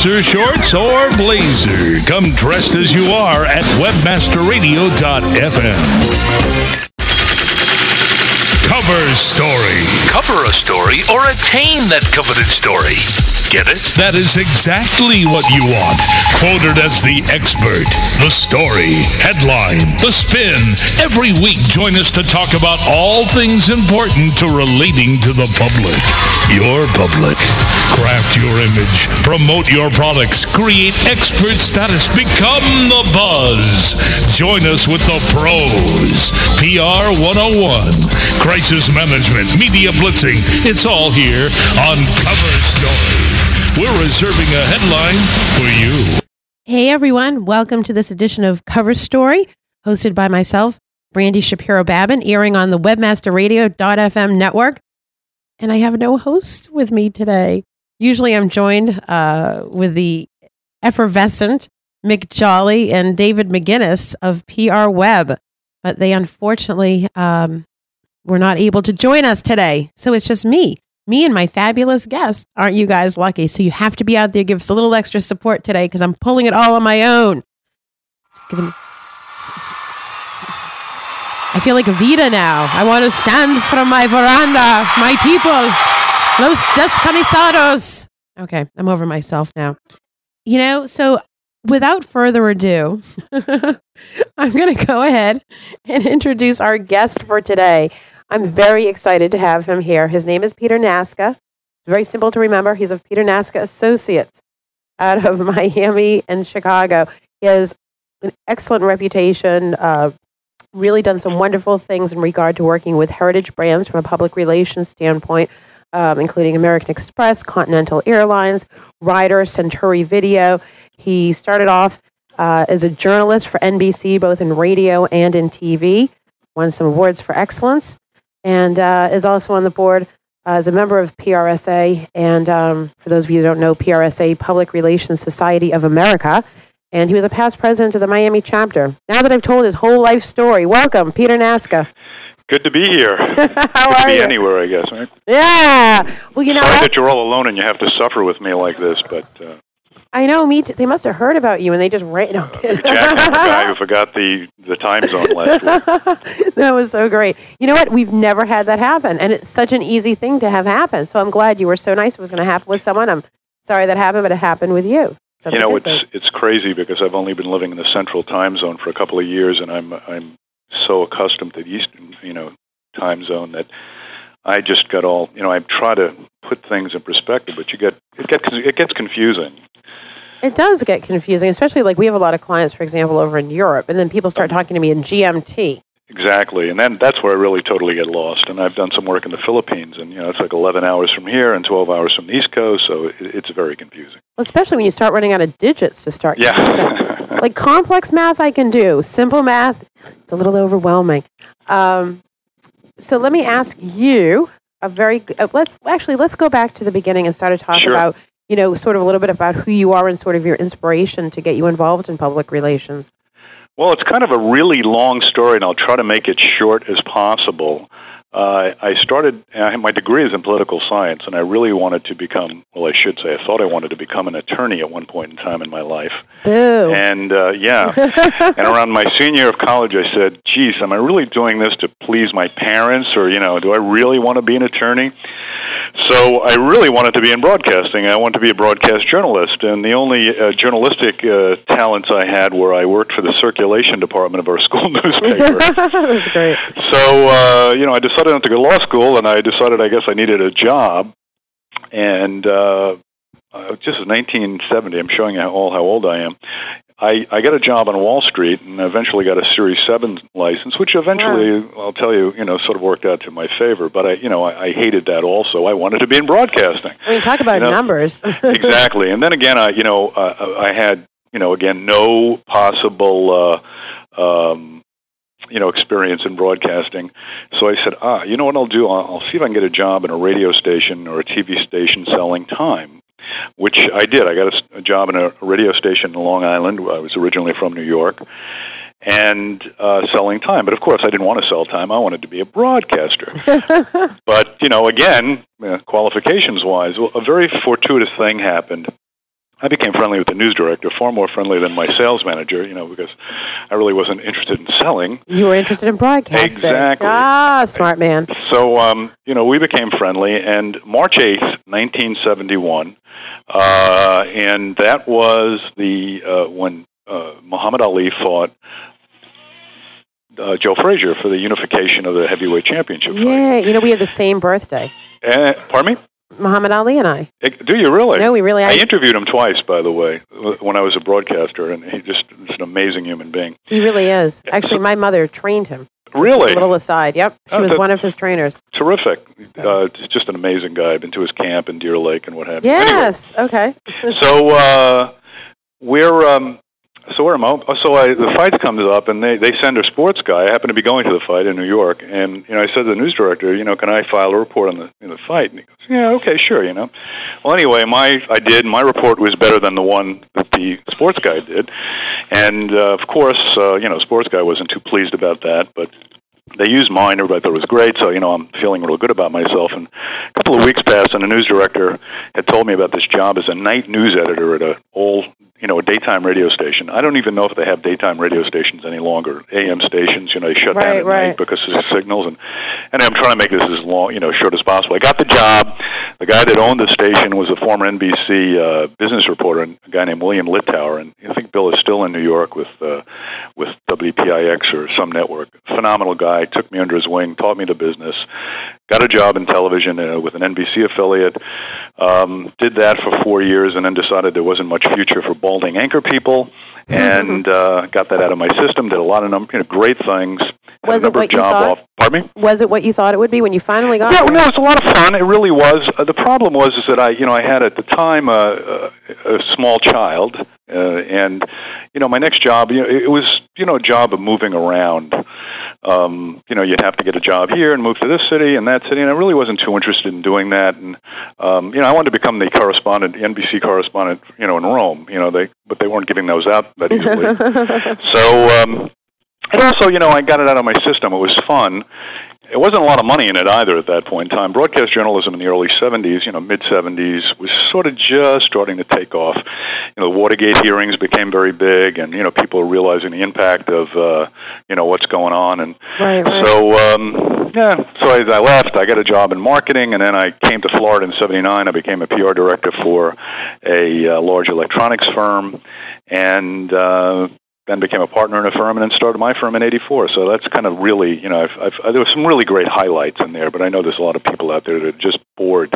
boxer shorts or blazer. Come dressed as you are at webmasterradio.fm. Cover story. Cover a story or attain that coveted story. Get it? That is exactly what you want. Quoted as the expert, the story, headline, the spin. Every week, join us to talk about all things important to relating to the public. Your public. Craft your image. Promote your products. Create expert status. Become the buzz. Join us with the pros. PR 101. Crisis management. Media blitzing. It's all here on Cover Story. We're reserving a headline for you. Hey everyone, welcome to this edition of Cover Story, hosted by myself, Brandy Shapiro Babin, airing on the webmasterradio.fm network. And I have no host with me today. Usually I'm joined uh, with the effervescent Mick Jolly and David McInnis of PR Web, but they unfortunately um, were not able to join us today. So it's just me me and my fabulous guest. Aren't you guys lucky? So you have to be out there, give us a little extra support today because I'm pulling it all on my own. I feel like Evita now. I want to stand from my veranda, my people, los descamisados. Okay, I'm over myself now. You know, so without further ado, I'm going to go ahead and introduce our guest for today. I'm very excited to have him here. His name is Peter Nasca. Very simple to remember. He's of Peter Nasca Associates out of Miami and Chicago. He has an excellent reputation, uh, really done some wonderful things in regard to working with heritage brands from a public relations standpoint, um, including American Express, Continental Airlines, Ryder, Centuri Video. He started off uh, as a journalist for NBC, both in radio and in TV, won some awards for excellence and uh, is also on the board uh, as a member of PRSA. And um, for those of you who don't know, PRSA, Public Relations Society of America. And he was a past president of the Miami chapter. Now that I've told his whole life story, welcome, Peter Nasca. Good to be here. How Good are to be you? anywhere, I guess. Right? Yeah. Well, you know Sorry that you're all alone and you have to suffer with me like this, but uh, I know. Me. T- they must have heard about you, and they just ran. No, kidding. The guy who forgot the, the time zone last week. that was so great. You know what? We've never had that happen, and it's such an easy thing to have happen. So I'm glad you were so nice. It was going to happen with someone. I'm sorry that happened, but it happened with you. So You know, it's thing. it's crazy because I've only been living in the central time zone for a couple of years, and I'm I'm so accustomed to the eastern you know time zone that I just got all you know. I try to put things in perspective, but you get it gets it gets confusing. It does get confusing, especially like we have a lot of clients, for example, over in Europe, and then people start talking to me in GMT. Exactly, and then that's where I really totally get lost. And I've done some work in the Philippines, and you know it's like 11 hours from here and 12 hours from the East Coast, so it, it's very confusing. Well, especially when you start running out of digits to start. Yeah. like complex math, I can do. Simple math, it's a little overwhelming. Um, so let me ask you a very. Uh, let's actually let's go back to the beginning and start to talk Sure. about you know sort of a little bit about who you are and sort of your inspiration to get you involved in public relations. Well, it's kind of a really long story, and I'll try to make it short as possible. Uh, I started, I, my degree is in political science, and I really wanted to become, well, I should say, I thought I wanted to become an attorney at one point in time in my life. Boo. And uh, yeah, and around my senior year of college, I said, geez, am I really doing this to please my parents, or, you know, do I really want to be an attorney? So I really wanted to be in broadcasting. I wanted to be a broadcast journalist, and the only uh, journalistic uh, talents I had were I worked for the circulation department of our school newspaper. That's great. so uh, you know, I decided not to go to law school, and I decided I guess I needed a job, and uh, uh, just in 1970, I'm showing you all how old I am. I, I got a job on Wall Street and eventually got a Series 7 license, which eventually, I'll tell you, you know, sort of worked out to my favor. But I, you know, I, I hated that also. I wanted to be in broadcasting. I mean, talk about You know, numbers. exactly. And then again, I, you know, uh, I had, you know, again, no possible, uh, um, you know, experience in broadcasting. So I said, ah, you know what I'll do? I'll, I'll see if I can get a job in a radio station or a TV station selling time, which I did. I got a, a job in a radio station in Long Island. I was originally from New York. And uh, selling time, but of course I didn't want to sell time. I wanted to be a broadcaster. but you know, again, uh, qualifications wise, well, a very fortuitous thing happened I became friendly with the news director, far more friendly than my sales manager, you know, because I really wasn't interested in selling. You were interested in broadcasting. Exactly. Ah, smart man. So, um, you know, we became friendly, and March 8th, 1971, uh, and that was the uh, when uh, Muhammad Ali fought uh, Joe Frazier for the unification of the heavyweight championship fight. You know, we had the same birthday. Uh, pardon me? Muhammad Ali and I. Eh, Do you really? No, we really. I I, interviewed him twice, by the way, when I was a broadcaster, and he just is an amazing human being. he really is. Actually, my mother trained him. Really? A little aside. Yep, she Oh, was one of his trainers. Terrific. So- Uh, just an amazing guy. I've been to his camp in Deer Lake and what have you. Anyway, Yes. Okay. so uh, we're um, so where am So I, the fight comes up, and they they send a sports guy. I happen to be going to the fight in New York, and you know I said to the news director, you know, can I file a report on the in the fight? And he goes, yeah, okay, sure, you know. Well, anyway, my I did. My report was better than the one that the sports guy did, and uh, of course, uh, you know, sports guy wasn't too pleased about that, but. They used mine. Everybody thought it was great, so you know I'm feeling real good about myself. And a couple of weeks passed, and the news director had told me about this job as a night news editor at a old, you know, a daytime radio station. I don't even know if they have daytime radio stations any longer. AM stations, you know, they shut down at right. night because of signals. And and I'm trying to make this as long, you know, short as possible. I got the job. The guy that owned the station was a former NBC uh, business reporter, and a guy named William Littauer. And I think Bill is still in New York with uh, with WPIX or some network. Phenomenal guy. Took me under his wing, taught me the business. Got a job in television uh, with an NBC affiliate. Um, did that for four years, and then decided there wasn't much future for balding anchor people, and uh, got that out of my system. Did a lot of num- you know, great things. Was it what you thought? off. Pardon me. Was it what you thought it would be when you finally got Yeah, there? no, was a lot of fun. It really was. Uh, the problem was is that I, you know, I had at the time uh, a, a small child, uh, and you know, my next job, you know, it, it was, you know, a job of moving around. Um, you know, you'd have to get a job here and move to this city and that city, and I really wasn't too interested in doing that. And um, you know, I wanted to become the correspondent, NBC correspondent, you know, in Rome. You know, they, but they weren't giving those out that easily. So, um, and also, you know, I got it out of my system. It was fun. It wasn't a lot of money in it either at that point in time. Broadcast journalism in the early 70s, you know, mid 70s, was sort of just starting to take off. You know, the Watergate hearings became very big, and, you know, people were realizing the impact of, uh, you know, what's going on. And right, right. so, um, yeah, so I, I left. I got a job in marketing, and then I came to Florida in '79. I became a PR director for a uh, large electronics firm, and uh, then became a partner in a firm, and then started my firm in '84. So that's kind of really, you know, I've, I've, there were some really great highlights in there. But I know there's a lot of people out there that are just bored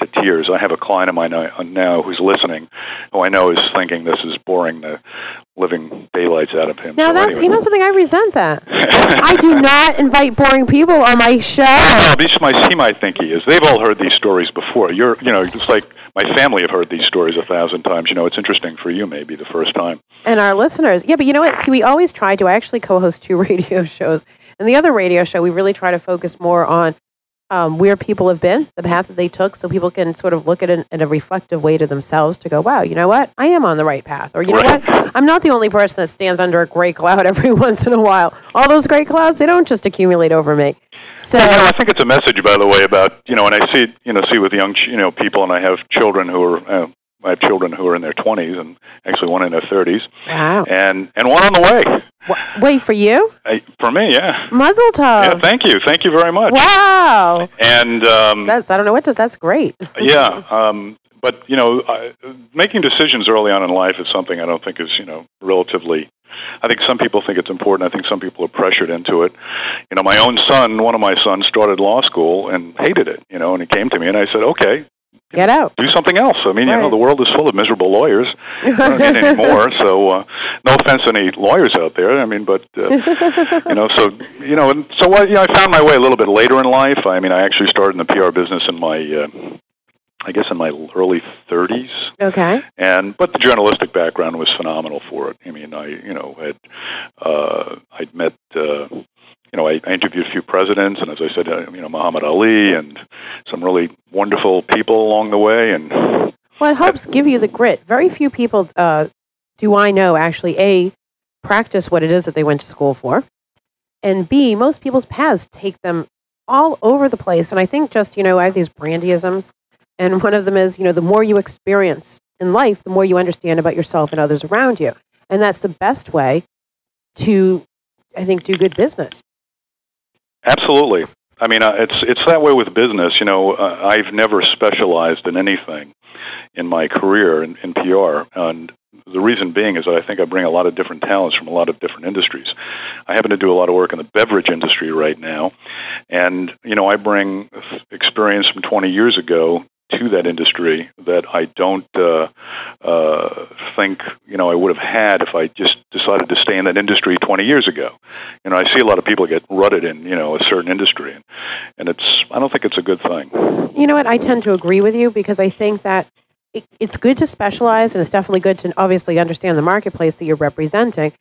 to tears. I have a client of mine now, now who's listening, who I know is thinking this is boring living daylights out of him. now So that's anyway. you know something. I resent that. I do not invite boring people on my show. No, these might, he might think he is. They've all heard these stories before. You're, you know, it's like my family have heard these stories a thousand times. You know, it's interesting for you maybe the first time. and our listeners. Yeah, but you know what? See, we always try to I actually co-host two radio shows, and the other radio show we really try to focus more on um, where people have been, the path that they took, so people can sort of look at it in a reflective way to themselves to go, "Wow, you know what? I am on the right path," or you know what? I'm not the only person that stands under a gray cloud every once in a while. All those gray clouds, they don't just accumulate over me. So, You know, I think it's a message, by the way, about you know, and I see it, you know, see with young, you know, people, and I have children who are, uh, I have children who are in their twenties, and actually one in their thirties, wow. and and one on the way. Wait for you, I, for me, yeah. Muzzle Yeah, thank you, thank you very much. Wow, And um, that's I don't know what does. That's great. yeah, um, but you know, I, making decisions early on in life is something I don't think is you know relatively. I think some people think it's important. I think some people are pressured into it. You know, my own son, one of my sons, started law school and hated it. You know, and he came to me and I said, "Okay, Get out. do something else." I mean, you know, the world is full of miserable lawyers. I don't need any more. So, uh, no offense to any lawyers out there. I mean, but uh, you know, so you know, and so I, you know, I found my way a little bit later in life. I mean, I actually started in the PR business in my, uh, I guess, in my early 30s, Okay. and but the journalistic background was phenomenal for it. I mean, I you know had uh, I'd met. Uh, you know, I, I interviewed a few presidents, and as I said, uh, you know, Muhammad Ali, and some really wonderful people along the way. And Well, it helps give you the grit. Very few people uh, do I know actually a practice what it is that they went to school for, and b most people's paths take them all over the place. And I think just you know I have these brandyisms, and one of them is you know the more you experience in life, the more you understand about yourself and others around you. And that's the best way to, I think, do good business. Absolutely. I mean, uh, it's it's that way with business. You know, uh, I've never specialized in anything in my career in, in PR, and the reason being is that I think I bring a lot of different talents from a lot of different industries. I happen to do a lot of work in the beverage industry right now, and you know, I bring experience from 20 years ago to that industry that I don't uh, uh, think you know I would have had if I just decided to stay in that industry 20 years ago. You know, I see a lot of people get rutted in you know a certain industry, and, and it's I don't think it's a good thing. You know what? I tend to agree with you because I think that it, it's good to specialize, and it's definitely good to obviously understand the marketplace that you're representing.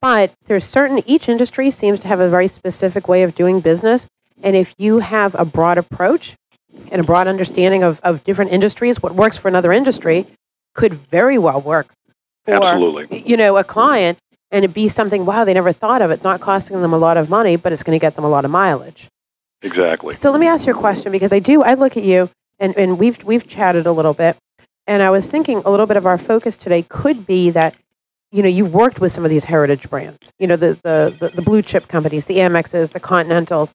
But there's certain each industry seems to have a very specific way of doing business, and if you have a broad approach and a broad understanding of, of different industries, what works for another industry could very well work for Absolutely. you know a client and it be something wow they never thought of it's not costing them a lot of money but it's going to get them a lot of mileage Exactly. so let me ask you a question because i do i look at you and, and we've we've chatted a little bit and i was thinking a little bit of our focus today could be that you know you've worked with some of these heritage brands you know the the, the, the blue chip companies the amexes the continentals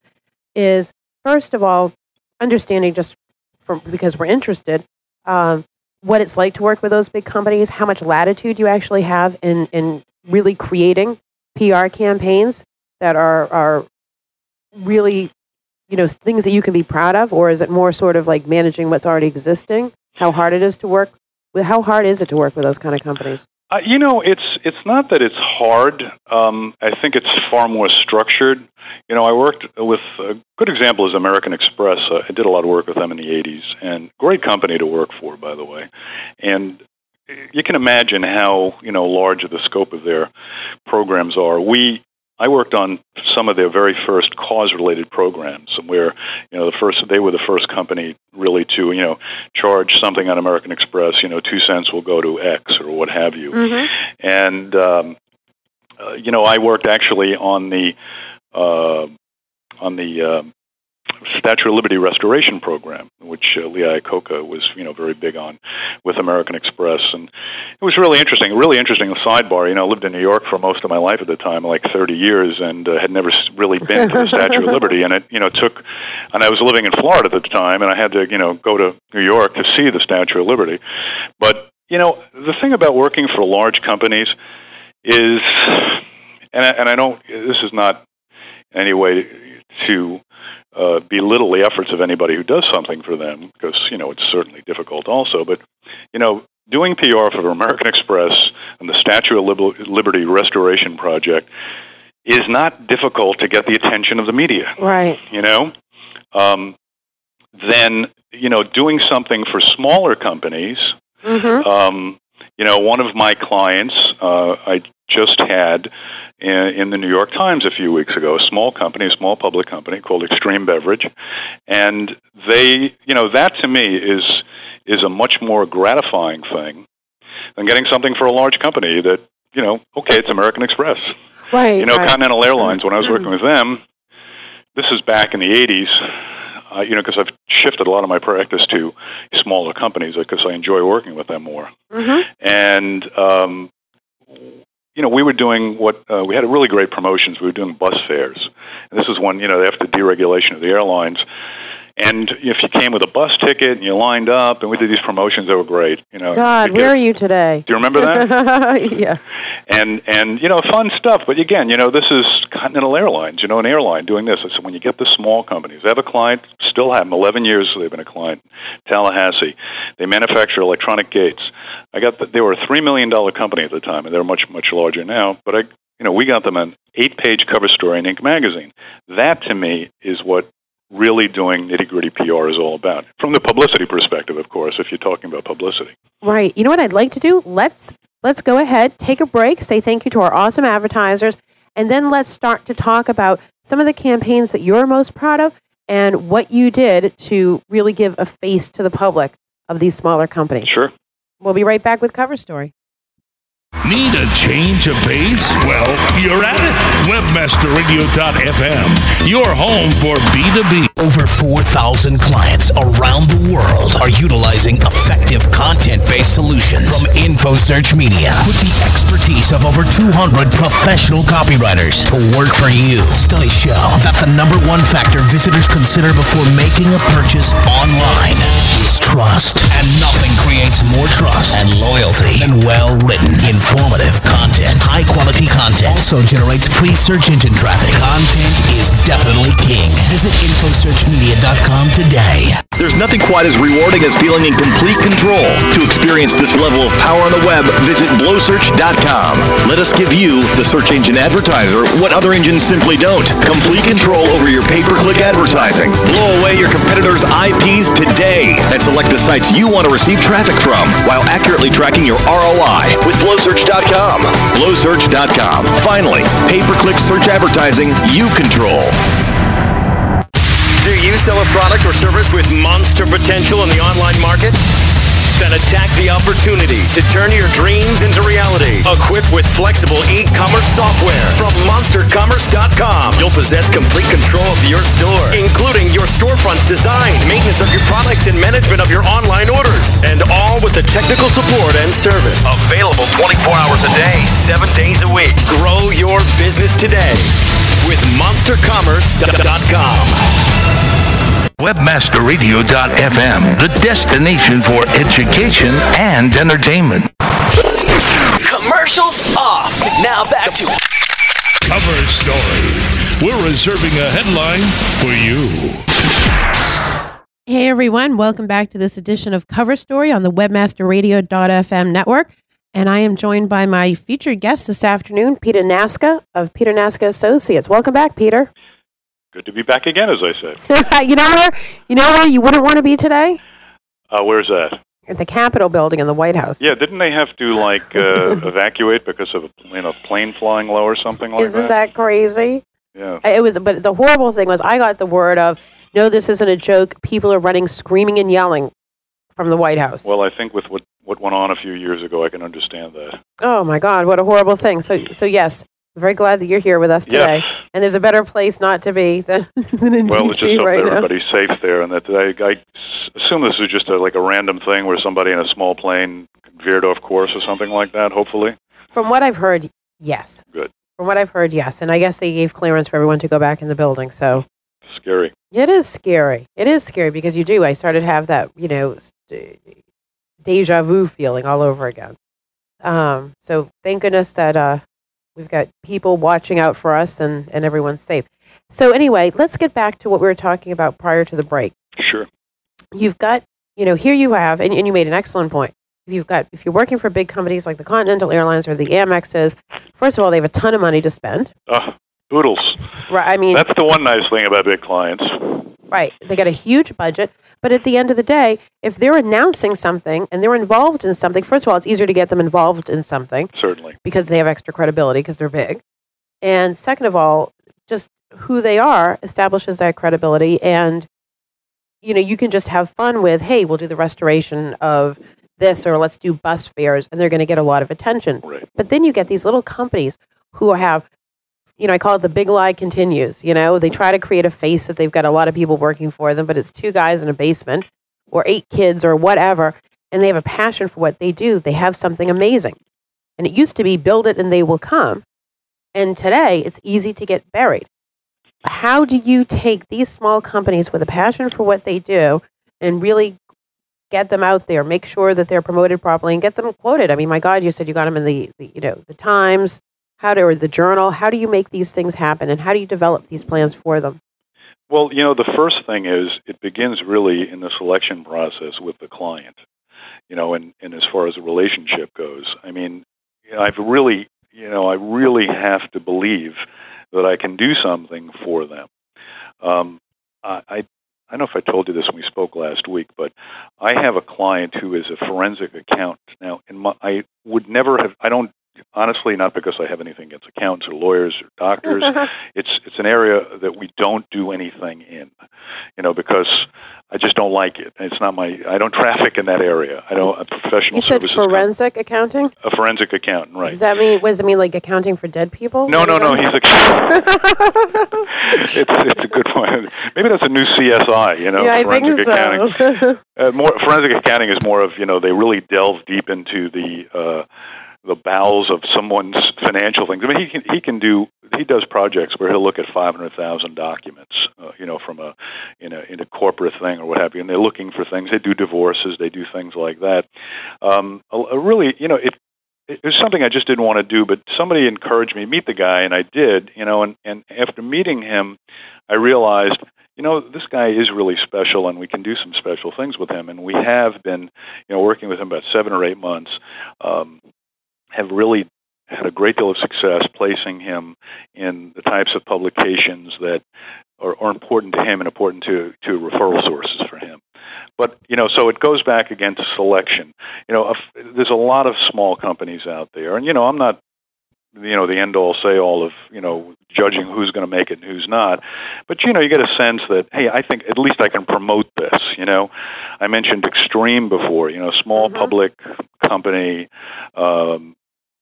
is first of all understanding just from because we're interested um, what it's like to work with those big companies, how much latitude you actually have in in really creating PR campaigns that are are really you know things that you can be proud of, or is it more sort of like managing what's already existing? How hard it is to work with? How hard is it to work with those kind of companies? Uh, you know, it's it's not that it's hard. Um, I think it's far more structured. You know, I worked with a good example is American Express. Uh, I did a lot of work with them in the '80s, and great company to work for, by the way. And you can imagine how you know large the scope of their programs are. We I worked on some of their very first cause-related programs, where you know the first they were the first company really to you know charge something on American Express. You know, two cents will go to X or what have you. Mm-hmm. And um, uh, you know, I worked actually on the uh, on the uh, Statue of Liberty restoration program, which uh, Lee Iacocca was you know very big on with American Express, and it was really interesting. Really interesting sidebar. You know, I lived in New York for most of my life at the time, like 30 years, and uh, had never really been to the Statue of Liberty. And it you know took, and I was living in Florida at the time, and I had to you know go to New York to see the Statue of Liberty. But you know, the thing about working for large companies is, and I, and I don't. This is not in any way to uh, belittle the efforts of anybody who does something for them, because you know it's certainly difficult also. But you know, doing PR for American Express and the Statue of Liberty Restoration Project is not difficult to get the attention of the media. Right. You know, um, then you know, doing something for smaller companies Mm-hmm. um, you know, one of my clients uh, I just had in, in the New York Times a few weeks ago, a small company, a small public company called Extreme Beverage, and they, you know, that to me is is a much more gratifying thing than getting something for a large company that, you know, okay, it's American Express. Right. You know, right. Continental Airlines. When I was working with them, this is back in the '80s. Uh, you know, because I've shifted a lot of my practice to smaller companies because I enjoy working with them more. Mm-hmm. And um, you know, we were doing what uh, we had really great promotions. We were doing bus fares. And this is when you know after deregulation of the airlines. And if you came with a bus ticket and you lined up, and we did these promotions that were great. You know, God, get- where are you today? do you remember that? yeah. and and you know fun stuff but again you know this is continental airlines you know an airline doing this so when you get the small companies they have a client still have them 11 years they've been a client tallahassee they manufacture electronic gates i got the, they were a three million dollar company at the time and they're much much larger now but i you know we got them an eight page cover story in inc magazine that to me is what really doing nitty gritty pr is all about from the publicity perspective of course if you're talking about publicity Right. You know what I'd like to do? Let's let's go ahead, take a break, say thank you to our awesome advertisers, and then let's start to talk about some of the campaigns that you're most proud of and what you did to really give a face to the public of these smaller companies. sure We'll be right back with Cover Story. Need a change of pace? Well, you're at it. Webmasterradio.fm, your home for B2B. Over 4,000 clients around the world are utilizing effective content-based solutions from InfoSearch Media with the expertise of over 200 professional copywriters to work for you. Studies show that the number one factor visitors consider before making a purchase online is trust. And nothing creates more trust and loyalty than well-written, informative content. High-quality content also generates free search engine traffic. Content is definitely king. Visit InfoSearchMedia.com today. There's nothing quite as rewarding as feeling in complete control. To experience this level of power on the web, visit blowsearch.com. Let us give you, the search engine advertiser, what other engines simply don't. Complete control over your pay-per-click advertising. Blow away your competitors' IPs today and select the sites you want to receive traffic from while accurately tracking your ROI with blowsearch.com. Blowsearch.com. Finally, pay-per-click search advertising you control. Do you sell a product or service with monster potential in the online market? Then attack the opportunity to turn your dreams into reality. Equipped with flexible e-commerce software from monstercommerce.com, you'll possess complete control of your store, including your storefront's design, maintenance of your products, and management of your online orders. And all with the technical support and service. Available 24 hours a day, 7 days a week. Grow your business today with monstercommerce.com. Webmasterradio.fm, the destination for education and entertainment. Commercials off. Now back to Cover story. We're reserving a headline for you. Hey everyone, welcome back to this edition of Cover Story on the webmasterradio.fm network. And I am joined by my featured guest this afternoon, Peter Nasca of Peter Nasca Associates. Welcome back, Peter. Good to be back again, as I said. you know where you know where you wouldn't want to be today? Uh, where's that? At the Capitol building in the White House. Yeah, didn't they have to like uh, evacuate because of a you know plane flying low or something like Isn't that crazy? Yeah. It was but the horrible thing was I got the word of no, this isn't a joke. People are running screaming and yelling from the White House. Well, I think with what what went on a few years ago, I can understand that. Oh my God, what a horrible thing. So so yes, very glad that you're here with us today. Yeah. And there's a better place not to be than, than in Well, DC hope right now. everybody's safe there, and that I, I assume this is just a, like a random thing where somebody in a small plane veered off course or something like that. Hopefully, From what I've heard, yes. Good. From what I've heard, yes. And I guess they gave clearance for everyone to go back in the building. So scary. it is scary. It is scary because you do. I started to have that, you know, deja vu feeling all over again. Um, so thank goodness that uh, we've got people watching out for us and, and everyone's safe. So anyway, let's get back to what we were talking about prior to the break. Sure. you've got, you know, here you have, and, and you made an excellent point. If you've got, if you're working for big companies like the Continental Airlines or the Amexes, first of all, they have a ton of money to spend. Uh, oodles. Right. I mean, That's the one nice thing about big clients. right. They got a huge budget, but at the end of the day, if they're announcing something and they're involved in something, first of all, it's easier to get them involved in something Certainly. because they have extra credibility because they're big. And second of all, just who they are establishes that credibility. And, you know, you can just have fun with, hey, we'll do the restoration of this or let's do bus fares. And they're going to get a lot of attention. Right. But then you get these little companies who have, you know, I call it the big lie continues. You know, they try to create a face that they've got a lot of people working for them, but it's two guys in a basement or eight kids or whatever. And they have a passion for what they do. They have something amazing. And it used to be build it and they will come. And today it's easy to get buried. How do you take these small companies with a passion for what they do and really get them out there, make sure that they're promoted properly and get them quoted? I mean, my God, you said you got them in the, the you know, the Times, how do, or the Journal. How do you make these things happen and how do you develop these plans for them? Well, you know, the first thing is it begins really in the selection process with the client. You know, and, and as far as the relationship goes, I mean, you know, I've really, you know, I really have to believe that I can do something for them. Um, I, I I don't know if I told you this when we spoke last week, but I have a client who is a forensic accountant. Now, in my, I would never have, I don't honestly not because I have anything against accountants or lawyers or doctors. it's it's an area that we don't do anything in, you know, because I just don't like it. It's not my. I don't traffic in that area. I don't. A professional. You said com- forensic accounting. a forensic accountant, right? Does that mean? What does it mean? Like accounting for dead people? No, no, no. He's a. it's it's a good point. Maybe that's a new CSI. You know, yeah, I forensic think accounting. Uh, more forensic accounting is more of you know they really delve deep into the uh, the bowels of someone's financial things. I mean, he can he can do he does projects where he'll look at five hundred thousand documents, uh, you know, from a in a in a corporate thing or what have you, and they're looking for things. They do divorces, they do things like that. Um, a, a really, you know, it it was something I just didn't want to do, but somebody encouraged me to meet the guy, and I did, you know, and, and after meeting him, I realized, you know, this guy is really special, and we can do some special things with him, and we have been, you know, working with him about seven or eight months, um, have really had a great deal of success placing him in the types of publications that are, are important to him and important to, to referral sources for him. But you know, so it goes back again to selection. You know, if- there's a lot of small companies out there, and you know, I'm not, you know, the end all say all of you know judging who's going to make it and who's not. But you know, you get a sense that hey, I think at least I can promote this. You know, I mentioned Extreme before. You know, small Mhm. public company um,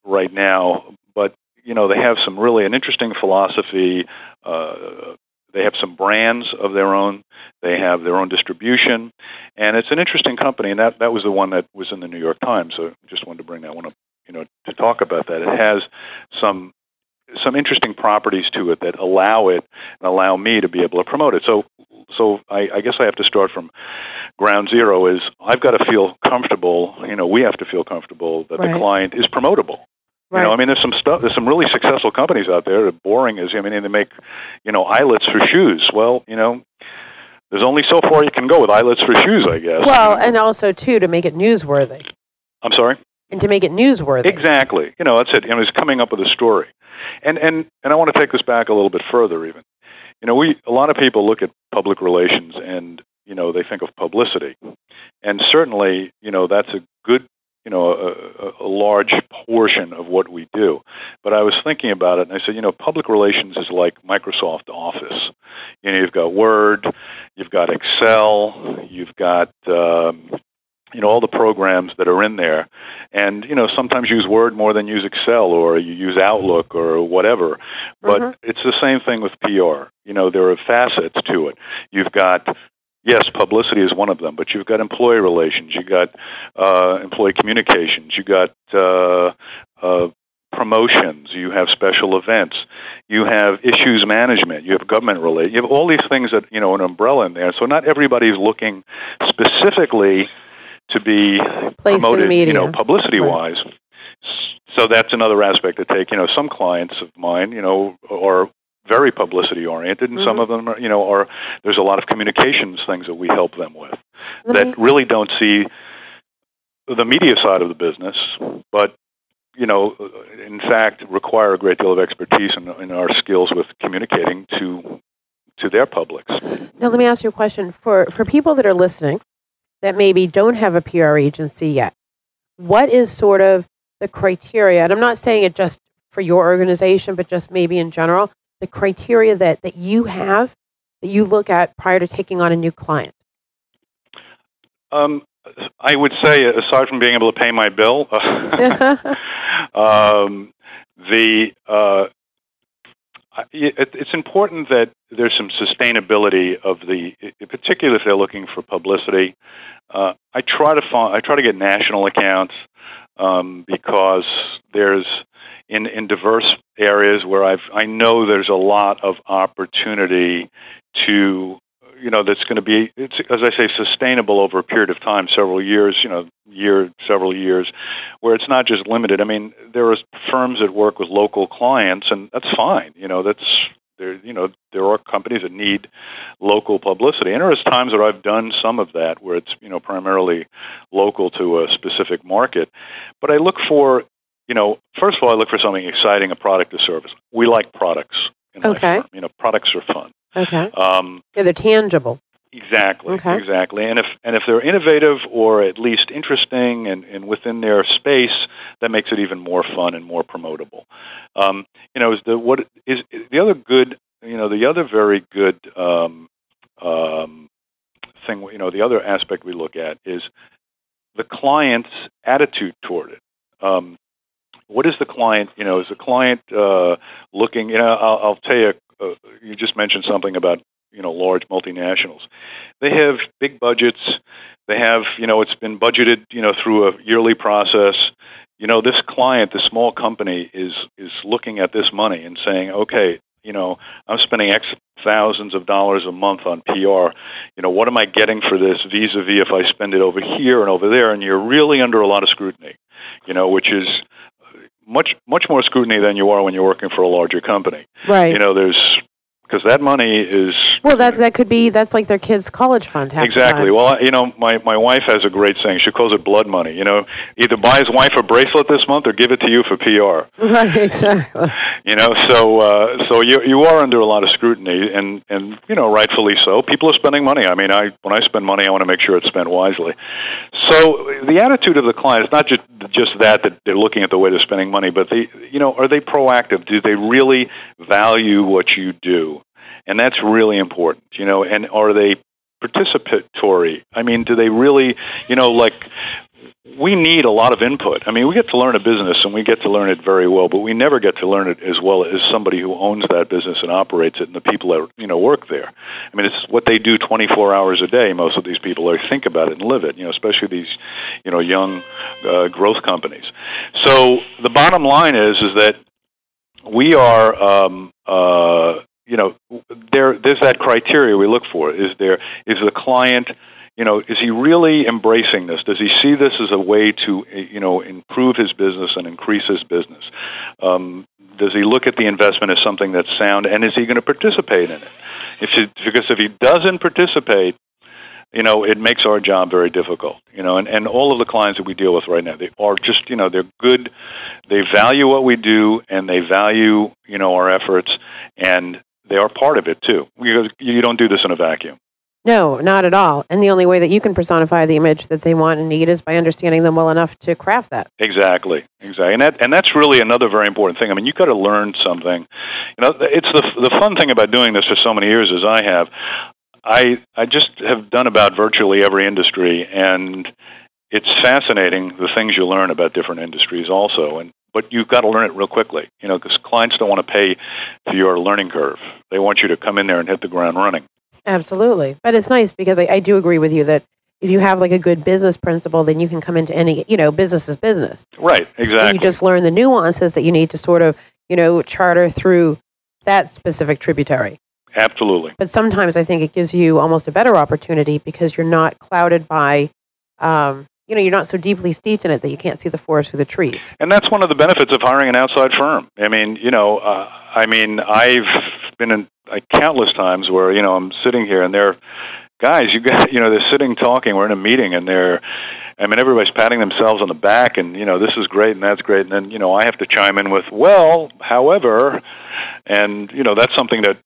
right now, but you know, they have some really an interesting philosophy. Uh, they have some brands of their own. They have their own distribution, and it's an interesting company. And that that was the one that was in the New York Times. So just wanted to bring that one up, you know, to talk about that. It has some some interesting properties to it that allow it and allow me to be able to promote it. So so I, I guess I have to start from ground zero. Is I've got to feel comfortable. You know, we have to feel comfortable that Right. the client is promotable. You know, I mean, there's some stuff. There's some really successful companies out there boring as I mean, they make, you know, eyelets for shoes. Well, you know, there's only so far you can go with eyelets for shoes, I guess. well, and also too to make it newsworthy I'm sorry. and to make it newsworthy. Exactly. You know, that's it. You know, it's coming up with a story, and and and I want to take this back a little bit further. Even, you know, we a lot of people look at public relations and you know they think of publicity, and certainly you know that's a good you know a, a, large portion of what we do. But I was thinking about it, and I said, you know, public relations is like Microsoft Office. You know, you've got Word, you've got Excel, you've got um, you know all the programs that are in there and you know sometimes use word more than use excel or you use outlook or whatever but Mhm. it's the same thing with pr you know there are facets to it you've got yes publicity is one of them but you've got employee relations you've got uh, employee communications you've got uh, uh, promotions you have special events you have issues management you have government relate you have all these things that you know an umbrella in there so not everybody's looking specifically to be Placed in promoted, you know, publicity wise. So that's another aspect to take. You know, some clients of mine, you know, are very publicity oriented, and some Mhm. of them, are, you know, are there's a lot of communications things that we help them with that really don't see the media side of the business, but you know, in fact, require a great deal of expertise in, in our skills with communicating to to their publics. Now, let me ask you a question. For, for people that are listening that maybe don't have a PR agency yet, what is sort of the criteria? And I'm not saying it just for your organization, but just maybe in general, the criteria that, that you have that you look at prior to taking on a new client. Um, I would say, aside from being able to pay my bill, um, the uh, it, it's important that there's some sustainability of the, particularly if they're looking for publicity. Uh, I try to find, I try to get national accounts um, because there's in in diverse areas where I've I know there's a lot of opportunity to you know that's going to be it's as I say sustainable over a period of time, several years, you know, year several years, where it's not just limited. I mean, there are firms that work with local clients, and that's fine. You know, that's there. You know, there are companies that need local publicity, and there is times that I've done some of that where it's you know primarily local to a specific market. But I look for you know, first of all, I look for something exciting, a product or service. We like products. Okay. You know, products are fun. okay. Um, Yeah, they're tangible. Exactly, Okay. exactly. And if and if they're innovative or at least interesting and, and within their space, that makes it even more fun and more promotable. Um, you know, is the what is the other good? You know, the other very good um, um, thing. You know, the other aspect we look at is the client's attitude toward it. Um, what is the client? You know, is the client uh, looking? You know, I'll, I'll tell you. Uh, you just mentioned something about you know large multinationals. They have big budgets. They have you know it's been budgeted you know through a yearly process. You know this client, this small company is is looking at this money and saying, okay, you know I'm spending X thousands of dollars a month on PR. You know what am I getting for this vis-a-vis if I spend it over here and over there? And you're really under a lot of scrutiny. You know, which is much much more scrutiny than you are when you're working for a larger company. Right. You know, there's because that money is well, that's that could be that's like their kids' college fund. exactly. Well, you know, my my wife has a great saying. She calls it blood money. You know, either buy his wife a bracelet this month or give it to you for PR. Right. Exactly. You know, so uh, so you you are under a lot of scrutiny, and and you know, rightfully so. People are spending money. I mean, I when I spend money, I want to make sure it's spent wisely. So the attitude of the client is not just just that that they're looking at the way they're spending money, but they you know, are they proactive? Do they really value what you do? And that's really important. You know, and are they participatory? I mean, do they really, you know, like we need a lot of input. I mean, we get to learn a business and we get to learn it very well, but we never get to learn it as well as somebody who owns that business and operates it and the people that, you know, work there. I mean, it's what they do 24 hours a day. Most of these people are think about it and live it, you know, especially these, you know, young uh, growth companies. So the bottom line is, is that we are, um, uh, you know, there, there's that criteria we look for. Is there, is the client, you know, is he really embracing this? Does he see this as a way to, uh, you know, improve his business and increase his business? Um, does he look at the investment as something that's sound, and is he going to participate in it? If he, because if he doesn't participate, you know, it makes our job very difficult. You know, and, and all of the clients that we deal with right now, they are just, you know, they're good. They value what we do, and they value, you know, our efforts, and they are part of it too. Because you don't do this in a vacuum. No, not at all. And the only way that you can personify the image that they want and need is by understanding them well enough to craft that. Exactly, exactly, and that and that's really another very important thing. I mean, you got to learn something. You know, it's the the fun thing about doing this for so many years as I have. I I just have done about virtually every industry, and it's fascinating the things you learn about different industries also. And but you've got to learn it real quickly, you know, because clients don't want to pay for your learning curve. They want you to come in there and hit the ground running. Absolutely. But it's nice because I, I do agree with you that if you have like a good business principle, then you can come into any, you know, business is business. Right, And exactly. you just learn the nuances that you need to sort of, you know, charter through that specific tributary. Absolutely. But sometimes I think it gives you almost a better opportunity because you're not clouded by, um, you know, you're not so deeply steeped in it that you can't see the forest through the trees. And that's one of the benefits of hiring an outside firm. I mean, you know, uh, I mean, I've been in uh, countless times where you know I'm sitting here and they're guys, you got, you know, they're sitting talking. We're in a meeting and they're, I mean, everybody's patting themselves on the back and you know this is great and that's great, and then you know I have to chime in with, well, however, and you know that's something that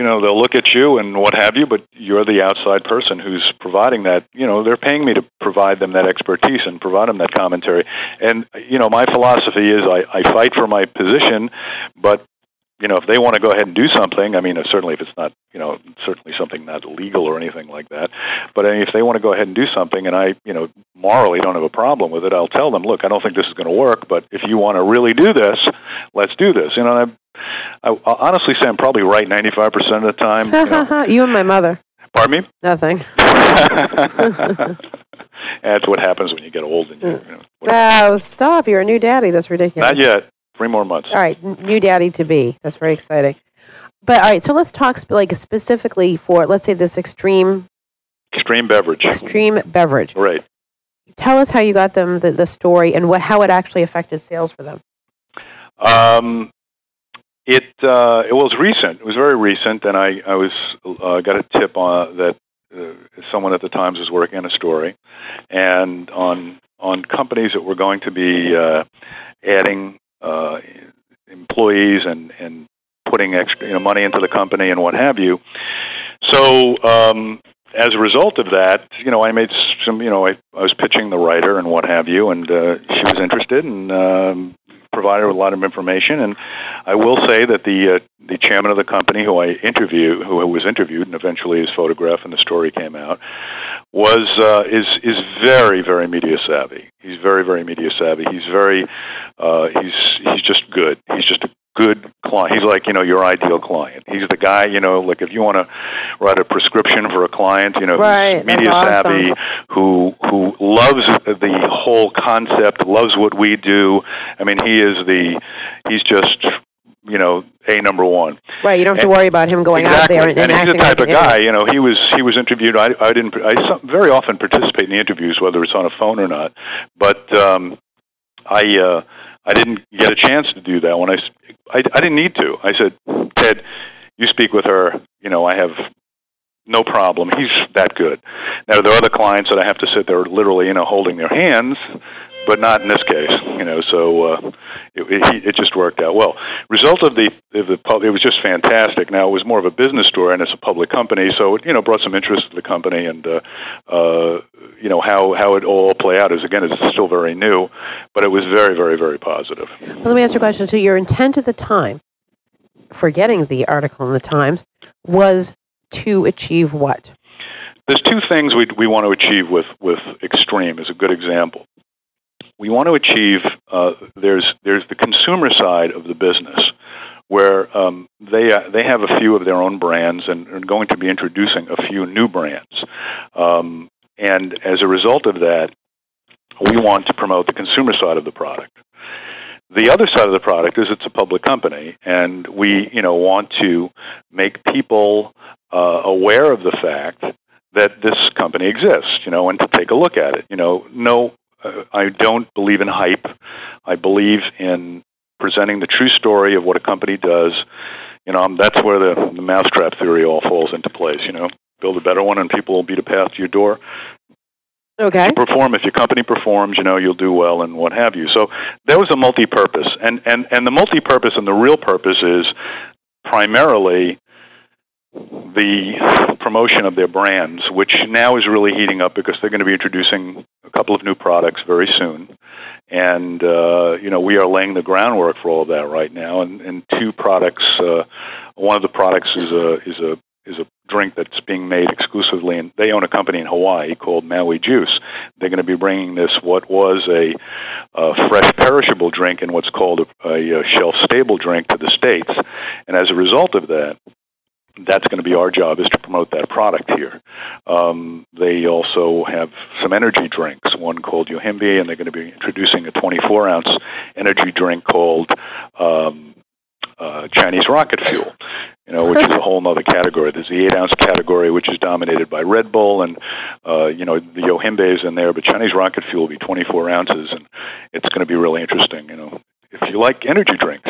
you know they'll look at you and what have you but you're the outside person who's providing that you know they're paying me to provide them that expertise and provide them that commentary. And you know my philosophy is i, I fight for my position but you know if they want to go ahead and do something i mean uh, certainly if it's not you know certainly something not legal or anything like that but I mean, if they want to go ahead and do something and i you know morally don't have a problem with it i'll tell them look i don't think this is going to work but if you want to really do this let's do this you know I, I, I'll honestly say I'm probably right 95% of the time. You know. you and my mother. Pardon me? Nothing. That's what happens when you get old. And you, you know. Oh, stop. You're a new daddy. That's ridiculous. Not yet. Three more months. All right, new daddy to be. That's very exciting. But all right, so let's talk sp- like specifically for let's say this extreme Extreme beverage. extreme beverage. Right. Tell us how you got them the, the story and what how it actually affected sales for them. Um, it uh, it was recent. It was very recent, and I I was uh, got a tip on that uh, someone at the Times was working on a story, and on on companies that were going to be uh, adding uh, employees and and putting extra you know money into the company and what have you. So um, as a result of that, you know, I made some, you know, I, I was pitching the writer and what have you, and uh, she was interested and um, provided a lot of information. And I will say that the uh, the chairman of the company, who I interviewed, who was interviewed, and eventually his photograph and the story came out, was uh, is is very very media savvy. He's very very media savvy. He's very uh, he's he's just good. He's just a good client. He's like, you know, your ideal client. He's the guy, you know, like if you want to write a prescription for a client, you know, Right, who's media savvy, who who loves the whole concept, loves what we do. I mean, he is the he's just you know a number one. Right. You don't have to worry about him going exactly. out there and, and, he's the type like of guy. You know, he was he was interviewed. I I didn't. I some, very often participate in the interviews, whether it's on a phone or not. But um, I uh, I didn't get a chance to do that when I I didn't need to. I said, Ted, you speak with her. You know, I have no problem. He's that good. Now there are other clients that I have to sit there literally, you know, holding their hands, but not in this case. You know, so uh, it, it, it just worked out well. Result of the of the pub, it was just fantastic. Now it was more of a business story, and it's a public company, so it you know brought some interest to the company, and uh, uh, you know how how it all play out is again it's still very new, but it was very very very positive. Well, let me ask you a question. So, your intent at the time for getting the article in the Times was to achieve what? there's two things we we want to achieve with with extreme is a good example. We want to achieve uh, there's there's the consumer side of the business where um, they uh, they have a few of their own brands and are going to be introducing a few new brands, um, and as a result of that, we want to promote the consumer side of the product. The other side of the product is it's a public company, and we you know want to make people uh, aware of the fact that this company exists, you know, and to take a look at it. You know, no, I don't believe in hype. I believe in presenting the true story of what a company does. You know, that's where the, the mousetrap theory all falls into place. You know, build a better one, and people will beat a path to your door. Okay. You perform if your company performs, you know, you'll do well, and what have you. So that was a multi-purpose, and and and the multi-purpose and the real purpose is primarily the promotion of their brands, which now is really heating up because they're going to be introducing a couple of new products very soon. And, uh, you know, we are laying the groundwork for all of that right now. And, and two products, uh, one of the products is a, is a, is a drink that's being made exclusively, and they own a company in Hawaii called Maui Juice. They're going to be bringing this, what was a, a fresh perishable drink and what's called a, a, shelf stable drink to the States. And as a result of that, that's going to be our job is to promote that product here. Um, they also have some energy drinks, one called Yohimbe, and they're going to be introducing a 24 ounce energy drink called um, uh, Chinese rocket fuel. You know, which is a whole other category. There's the eight ounce category, which is dominated by Red Bull, and uh, you know the Yohimbe is in there, but Chinese rocket fuel will be 24 ounces, and it's going to be really interesting. You know, if you like energy drinks.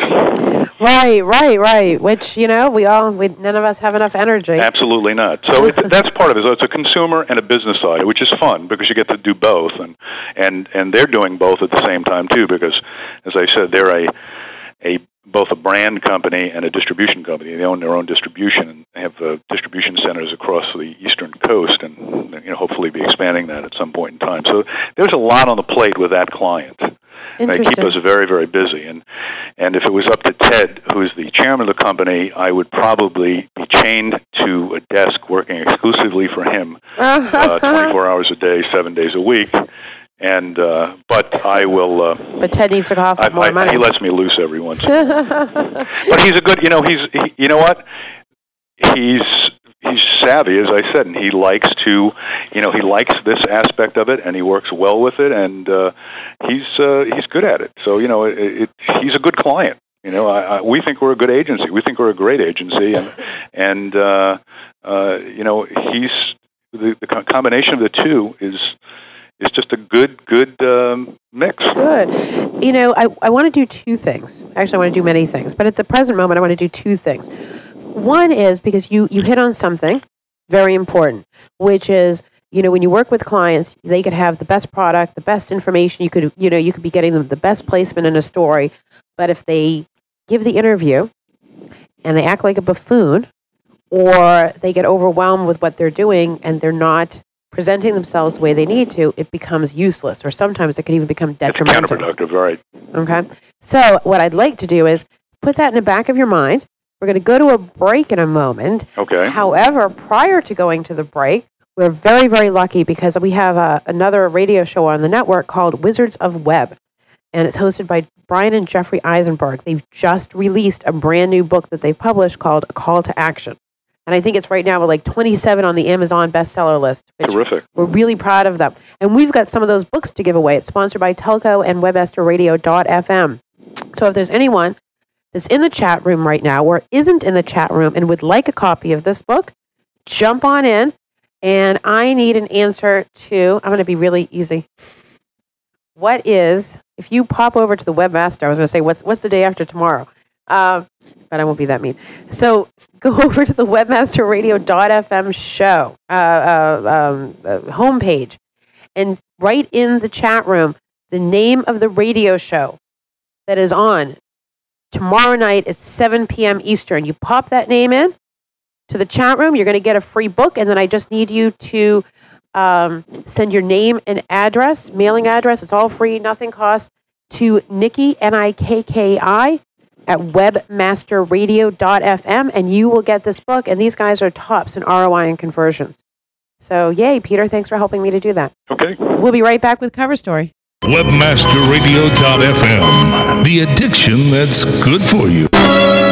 Right, right, right. Which you know, we all, we, none of us have enough energy. Absolutely not. So it, that's part of it. So it's a consumer and a business side, which is fun because you get to do both, and and and they're doing both at the same time too. Because, as I said, they're a a both a brand company and a distribution company. They own their own distribution and they have uh, distribution centers across the eastern coast, and you know hopefully be expanding that at some point in time. So there's a lot on the plate with that client. And They keep us very, very busy. And and if it was up to Ted, who is the chairman of the company, I would probably be chained to a desk working exclusively for him, uh, 24 hours a day, seven days a week. And uh, but I will. Uh, but Ted needs to cough I, more I, money. he lets me loose every once. in a while. but he's a good. You know, he's. He, you know what? He's he's savvy, as I said, and he likes to, you know, he likes this aspect of it, and he works well with it, and uh, he's uh, he's good at it. So you know, it, it, he's a good client. You know, I, I, we think we're a good agency. We think we're a great agency, and and uh, uh, you know, he's the, the combination of the two is is just a good good um, mix. Good. You know, I, I want to do two things. Actually, I want to do many things, but at the present moment, I want to do two things. One is because you, you hit on something very important, which is, you know, when you work with clients, they could have the best product, the best information. You could, you know, you could be getting them the best placement in a story, but if they give the interview and they act like a buffoon, or they get overwhelmed with what they're doing and they're not presenting themselves the way they need to, it becomes useless, or sometimes it can even become detrimental. It's counterproductive, right? Okay. So what I'd like to do is put that in the back of your mind. We're going to go to a break in a moment. Okay. However, prior to going to the break, we're very, very lucky because we have a, another radio show on the network called Wizards of Web. And it's hosted by Bryan and Jeffrey Eisenberg. They've just released a brand new book that they've published called A Call to Action. And I think it's right now at like 27 on the Amazon bestseller list. which Terrific. we're really proud of them. And we've got some of those books to give away. It's sponsored by Telco and WebmasterRadio.fm. So if there's anyone that's in the chat room right now or isn't in the chat room and would like a copy of this book, jump on in. And I need an answer to, I'm going to be really easy. What is, if you pop over to the webmaster, I was going to say, what's, what's the day after tomorrow? Uh, but I won't be that mean. So go over to the webmasterradio.fm show uh, uh, um, uh, homepage and write in the chat room the name of the radio show that is on tomorrow night at 7 p.m. Eastern. You pop that name in to the chat room, you're going to get a free book, and then I just need you to um, send your name and address, mailing address. It's all free, nothing costs, to Nikki, N I K K I, at webmasterradio.fm, and you will get this book. And these guys are tops in ROI and conversions. So, yay, Peter, thanks for helping me to do that. Okay. We'll be right back with Cover Story. Webmasterradio.fm. The addiction that's good for you.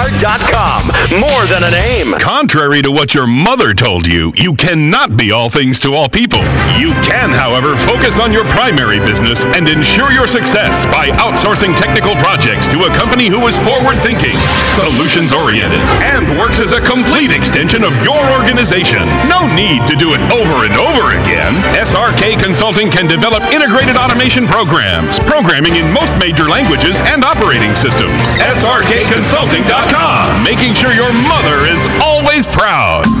dot com. More than a name. Contrary to what your mother told you, you cannot be all things to all people. You can, however, focus on your primary business and ensure your success by outsourcing technical projects to a company who is forward thinking, solutions oriented, and works as a complete extension of your organization. No need to do it over and over again. SRK Consulting can develop integrated automation programs, programming in most major languages, and operating systems. SRKConsulting.com, making sure your mother is always proud.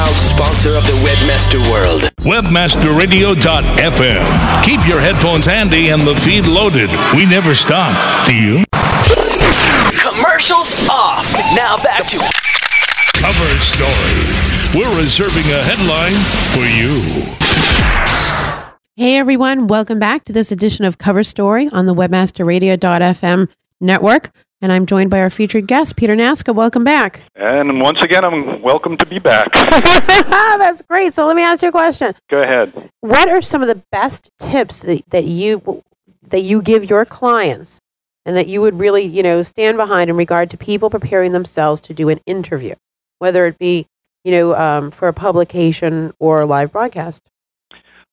Proud sponsor of the Webmaster World. Webmasterradio.fm. Keep your headphones handy and the feed loaded. We never stop. Do you? Commercials off. Now back to Cover story. We're reserving a headline for you. Hey everyone, welcome back to this edition of Cover Story on the webmasterradio.fm network. And I'm joined by our featured guest, Peter Naska. Welcome back. And once again, I'm welcome to be back. That's great. So let me ask you a question. Go ahead. What are some of the best tips that, that you that you give your clients and that you would really, you know, stand behind in regard to people preparing themselves to do an interview, whether it be, you know, um, for a publication or a live broadcast?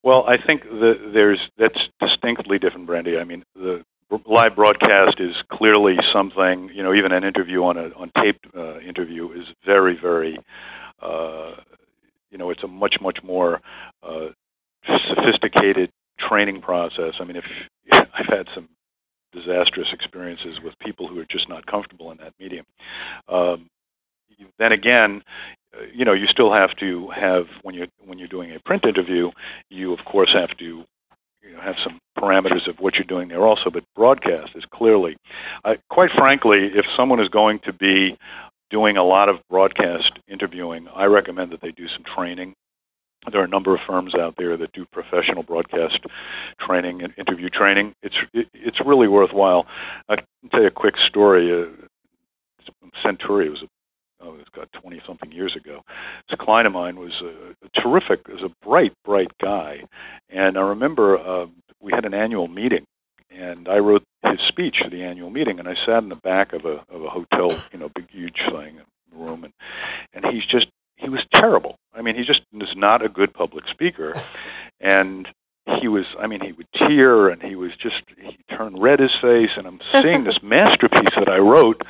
Well, I think that there's that's distinctly different, Brandy. I mean, the live broadcast is clearly something. You know, even an interview on a on taped uh, interview is very, very. Uh, you know, it's a much, much more uh, sophisticated training process. I mean, if I've had some disastrous experiences with people who are just not comfortable in that medium. Um, then again, uh, you know, you still have to have when you when you're doing a print interview, you of course have to you know, have some parameters of what you're doing there also. But broadcast is clearly, uh, quite frankly, if someone is going to be doing a lot of broadcast interviewing, I recommend that they do some training. There are a number of firms out there that do professional broadcast training and interview training. It's it, it's really worthwhile. I can tell you a quick story. Uh, Centuri was a oh, it was got 20 something years ago. This client of mine was a, terrific, was a bright, bright guy. And I remember uh, we had an annual meeting and I wrote his speech for the annual meeting, and I sat in the back of a of a hotel, you know, big huge thing room, and and he's just he was terrible. I mean, he just is not a good public speaker, and he was i mean he would tear and he was just he turned red his face and i'm seeing this masterpiece that i wrote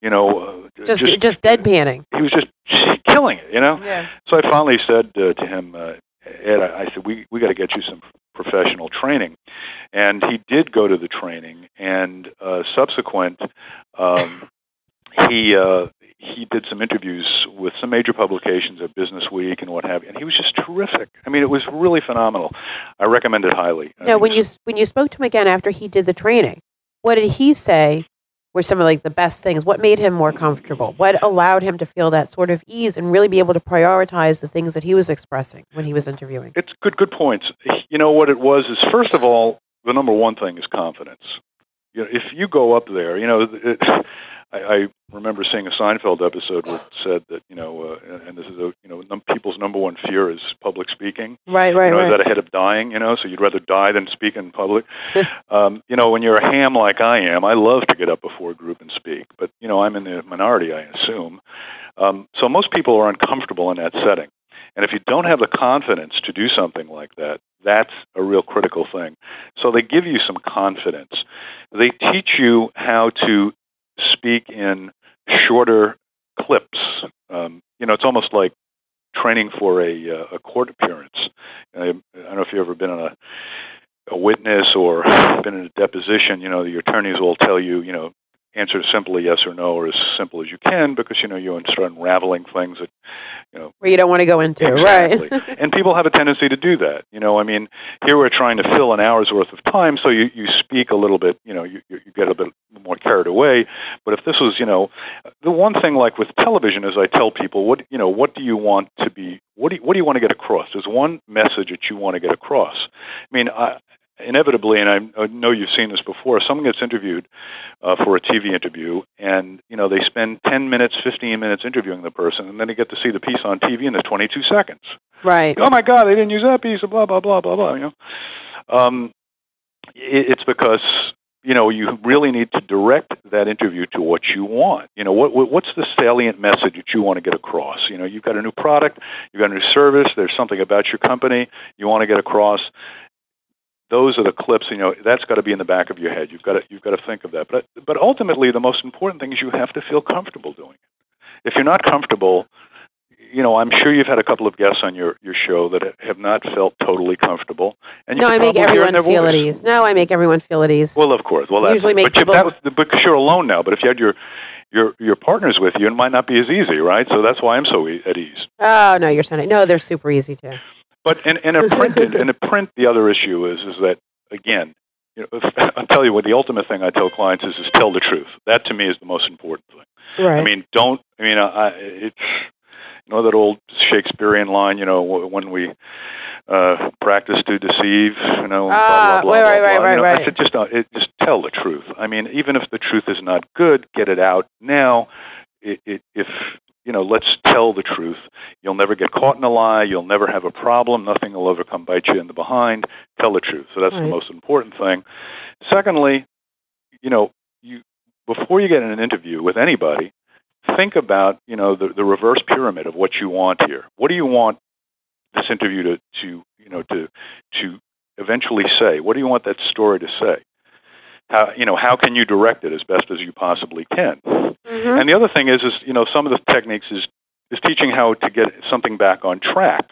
you know uh, just, just just deadpanning. he was just killing it you know? Yeah. so i finally said uh, to him uh, ed I, I said we we got to get you some professional training. And he did go to the training and uh subsequent um he uh he did some interviews with some major publications at Business Week and what have you, and he was just terrific. I mean, it was really phenomenal. I recommend it highly. Now, when you when you spoke to him again after he did the training, what did he say were some of like the best things? What made him more comfortable? What allowed him to feel that sort of ease and really be able to prioritize the things that he was expressing when he was interviewing? It's good, good points. You know what it was is first of all, the number one thing is confidence. You know, if you go up there, you know. It, I, I remember seeing a Seinfeld episode where it said that you know, uh, and this is a you know, num- people's number one fear is public speaking. Right, right, you know, right. Is that ahead of dying? You know, so you'd rather die than speak in public. um, you know, when you're a ham like I am, I love to get up before a group and speak, but you know, I'm in the minority, I assume. Um, so most people are uncomfortable in that setting. And if you don't have the confidence to do something like that, that's a real critical thing. So they give you some confidence. They teach you how to speak in shorter clips. Um, you know, it's almost like training for a, uh, a court appearance. I, I don't know if you've ever been on a, a witness or been in a deposition. You know, the attorneys will tell you, you know, answer simply yes or no or as simple as you can because you know you start unraveling things that you know. Where you don't want to go into exactly. right and people have a tendency to do that you know i mean here we're trying to fill an hour's worth of time so you, you speak a little bit you know you, you get a bit more carried away. But if this was you know the one thing like with television is i tell people what you know what do you want to be what do you, what do you want to get across? There's one message that you want to get across. I mean I, inevitably, and I, I know you've seen this before, someone gets interviewed uh, for a TV interview, and you know they spend 10 minutes, 15 minutes interviewing the person, and then they get to see the piece on TV in the 22 seconds. Right. Oh my God, they didn't use that piece. Of blah blah blah blah blah. You know, um, it, it's because you know you really need to direct that interview to what you want. You know, what, what what's the salient message that you want to get across? You know, you've got a new product, you've got a new service. There's something about your company you want to get across those are the clips. You know, that's got to be in the back of your head. You've got to you've got to think of that. But but ultimately, the most important thing is you have to feel comfortable doing it. If you're not comfortable, you know, I'm sure you've had a couple of guests on your, your show that have not felt totally comfortable. And you no, I make everyone feel at ease. No, I make everyone feel at ease. Well, of course. Well, usually make but people. You, that because you're alone now. But if you had your your your partners with you, it might not be as easy, right? So that's why I'm so e- at ease. Oh no, you're saying no, they're super easy too. But in, in a printed in a print, the other issue is is that again, you know, I'll tell you what the ultimate thing I tell clients is is tell the truth. That to me is the most important thing. Right. I mean, don't. I mean, I, it's you know that old Shakespearean line. You know, when we uh, practice to deceive. You know, ah, blah, blah, blah, right, right, right, you know, right, I said just uh, it, just tell the truth. I mean, even if the truth is not good, get it out now. It, it, if you know, let's tell the truth. You'll never get caught in a lie. You'll never have a problem. Nothing will ever come bite you in the behind. Tell the truth. So that's Right. the most important thing. Secondly, you know, you before you get in an interview with anybody, think about you know the, the reverse pyramid of what you want here. What do you want this interview to, to you know to to eventually say? What do you want that story to say? How you know how can you direct it as best as you possibly can? Mhm. And the other thing is, is you know, some of the techniques is is teaching how to get something back on track,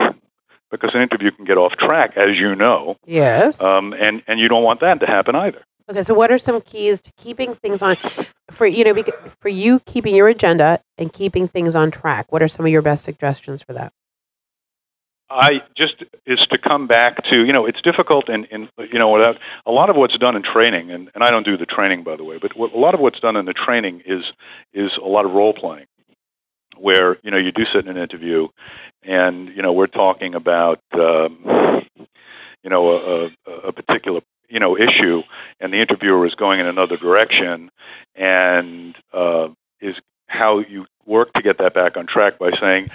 because an interview can get off track, as you know, Yes. um, and and you don't want that to happen either. Okay, so what are some keys to keeping things on for you know for you keeping your agenda and keeping things on track? What are some of your best suggestions for that? I just is to come back to you know it's difficult in, in you know without a lot of what's done in training and, and I don't do the training by the way but what, a lot of what's done in the training is is a lot of role playing where you know you do sit in an interview and you know we're talking about um, you know a, a, a particular you know issue and the interviewer is going in another direction and uh, is how you work to get that back on track by saying,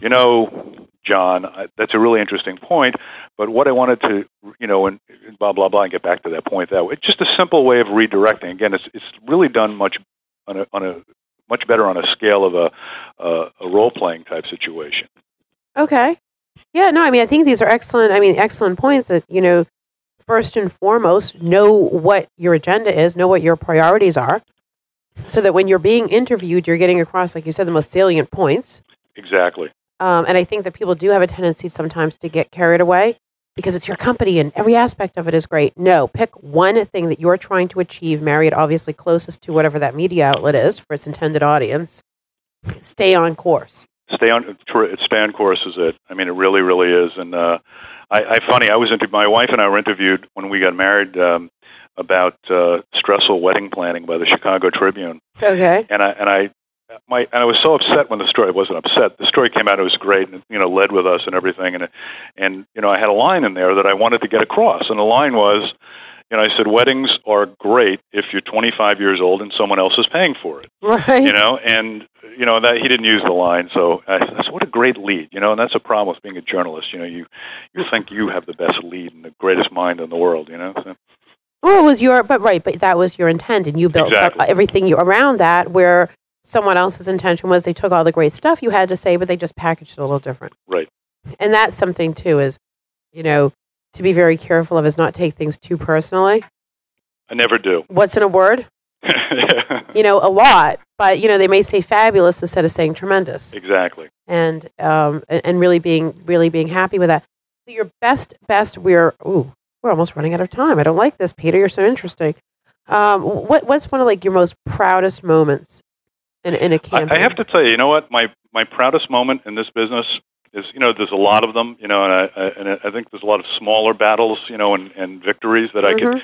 you know, John, I, that's a really interesting point. But what I wanted to, you know, and blah blah blah, and get back to that point that way. It's just a simple way of redirecting. Again, it's it's really done much on a on a much better on a scale of a a, a role playing type situation. Okay. Yeah, no, I mean, I think these are excellent. I mean, excellent points that, you know, first and foremost, know what your agenda is, know what your priorities are, so that when you're being interviewed, you're getting across, like you said, the most salient points. Exactly. Um, and I think that people do have a tendency sometimes to get carried away because it's your company and every aspect of it is great. No, pick one thing that you're trying to achieve, marry it obviously closest to whatever that media outlet is for its intended audience. Stay on course. Stay on stay on course is it. I mean, it really, really is. And uh, I, I funny, I was inter- my wife and I were interviewed when we got married um, about uh, stressful wedding planning by the Chicago Tribune. Okay. And I and I my and I was so upset when the story I wasn't upset. The story came out; it was great, and you know, led with us and everything. And and you know, I had a line in there that I wanted to get across, and the line was, you know, I said, weddings are great if you're 25 years old and someone else is paying for it. Right. You know, and you know that he didn't use the line, so I said, what a great lead. You know, and that's a problem with being a journalist. You know, you you think you have the best lead and the greatest mind in the world. You know. So. Well, it was your, but right, but that was your intent, and you built Exactly. everything you around that. Where someone else's intention was they took all the great stuff you had to say, but they just packaged it a little different. Right. And that's something too is, you know, to be very careful of is not take things too personally. I never do. What's in a word? You know, a lot, but you know they may say fabulous instead of saying tremendous, exactly. and um, and, really being really being happy with that. So your best best we're ooh we're almost running out of time. I don't like this, Peter. You're so interesting. Um, what what's one of like your most proudest moments in in a I, campaign? I have to tell you, you know what? My my proudest moment in this business is, you know, there's a lot of them, you know, and I, I and I think there's a lot of smaller battles, you know, and, and victories that I could. Mhm.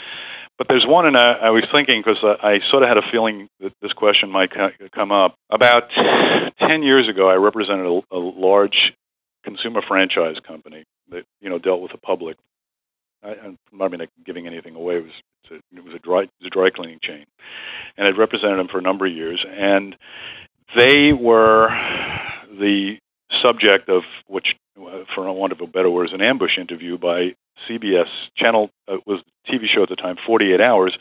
But there's one, and I, I was thinking because I, I sort of had a feeling that this question might come up. About ten years ago, I represented a, a large consumer franchise company that you know dealt with the public. I, I'm not giving anything away. It was a, it was a dry it was a dry cleaning chain, and I'd represented them for a number of years, and they were the subject of which, uh, for want of a better word, is an ambush interview by CBS channel uh, was a TV show at the time, 48 Hours,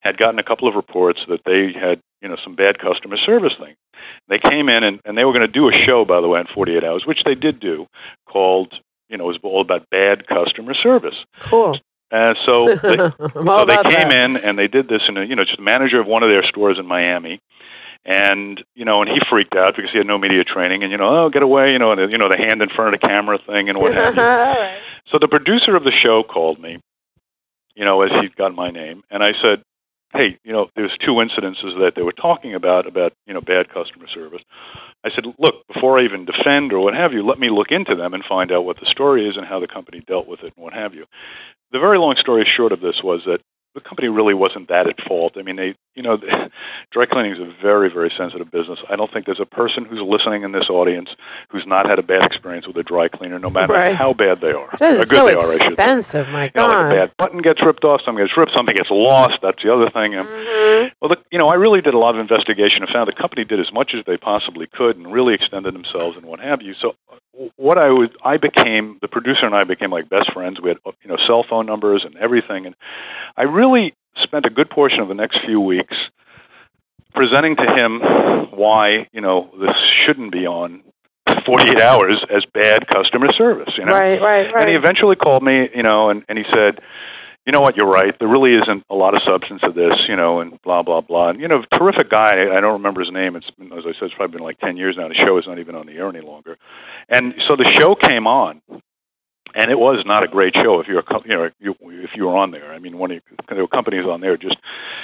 had gotten a couple of reports that they had you know some bad customer service thing. They came in and, and they were going to do a show, by the way, in 48 Hours, which they did do, called you know it was all about bad customer service. cool. Uh, so they, so they came that. in and they did this and you know, just the manager of one of their stores in Miami. And, you know, and he freaked out because he had no media training and, you know, oh, get away, you know, and, you know, the hand in front of the camera thing and what have you. So the producer of the show called me, you know, as he'd got my name, and I said, "Hey, you know, there's two incidences that they were talking about about you know bad customer service." I said, "Look, before I even defend or what have you, let me look into them and find out what the story is and how the company dealt with it and what have you." The very long story short of this was that the company really wasn't that at fault. I mean, they, you know, dry cleaning is a very, very sensitive business. I don't think there's a person who's listening in this audience who's not had a bad experience with a dry cleaner, no matter Right. how bad they are. That How is good so they are, expensive. My You know, like a bad button gets ripped off, something gets ripped, something gets lost. That's the other thing. And, Mhm. Well, the, you know, I really did a lot of investigation and found the company did as much as they possibly could and really extended themselves and what have you. So, what I was, I became the producer and I became like best friends. We had you know cell phone numbers and everything, and I really spent a good portion of the next few weeks presenting to him why you know this shouldn't be on 48 hours as bad customer service. You know, Right, right, and he eventually called me, you know, and, and he said, you know what, you're right. There really isn't a lot of substance to this, you know, and blah, blah, blah. And, you know, terrific guy. I don't remember his name. It's been, as I said, it's probably been like 10 years now. The show is not even on the air any longer. And so the show came on. And it was not a great show if you're, you know, you, if you were on there. I mean, one of your, there were companies on there just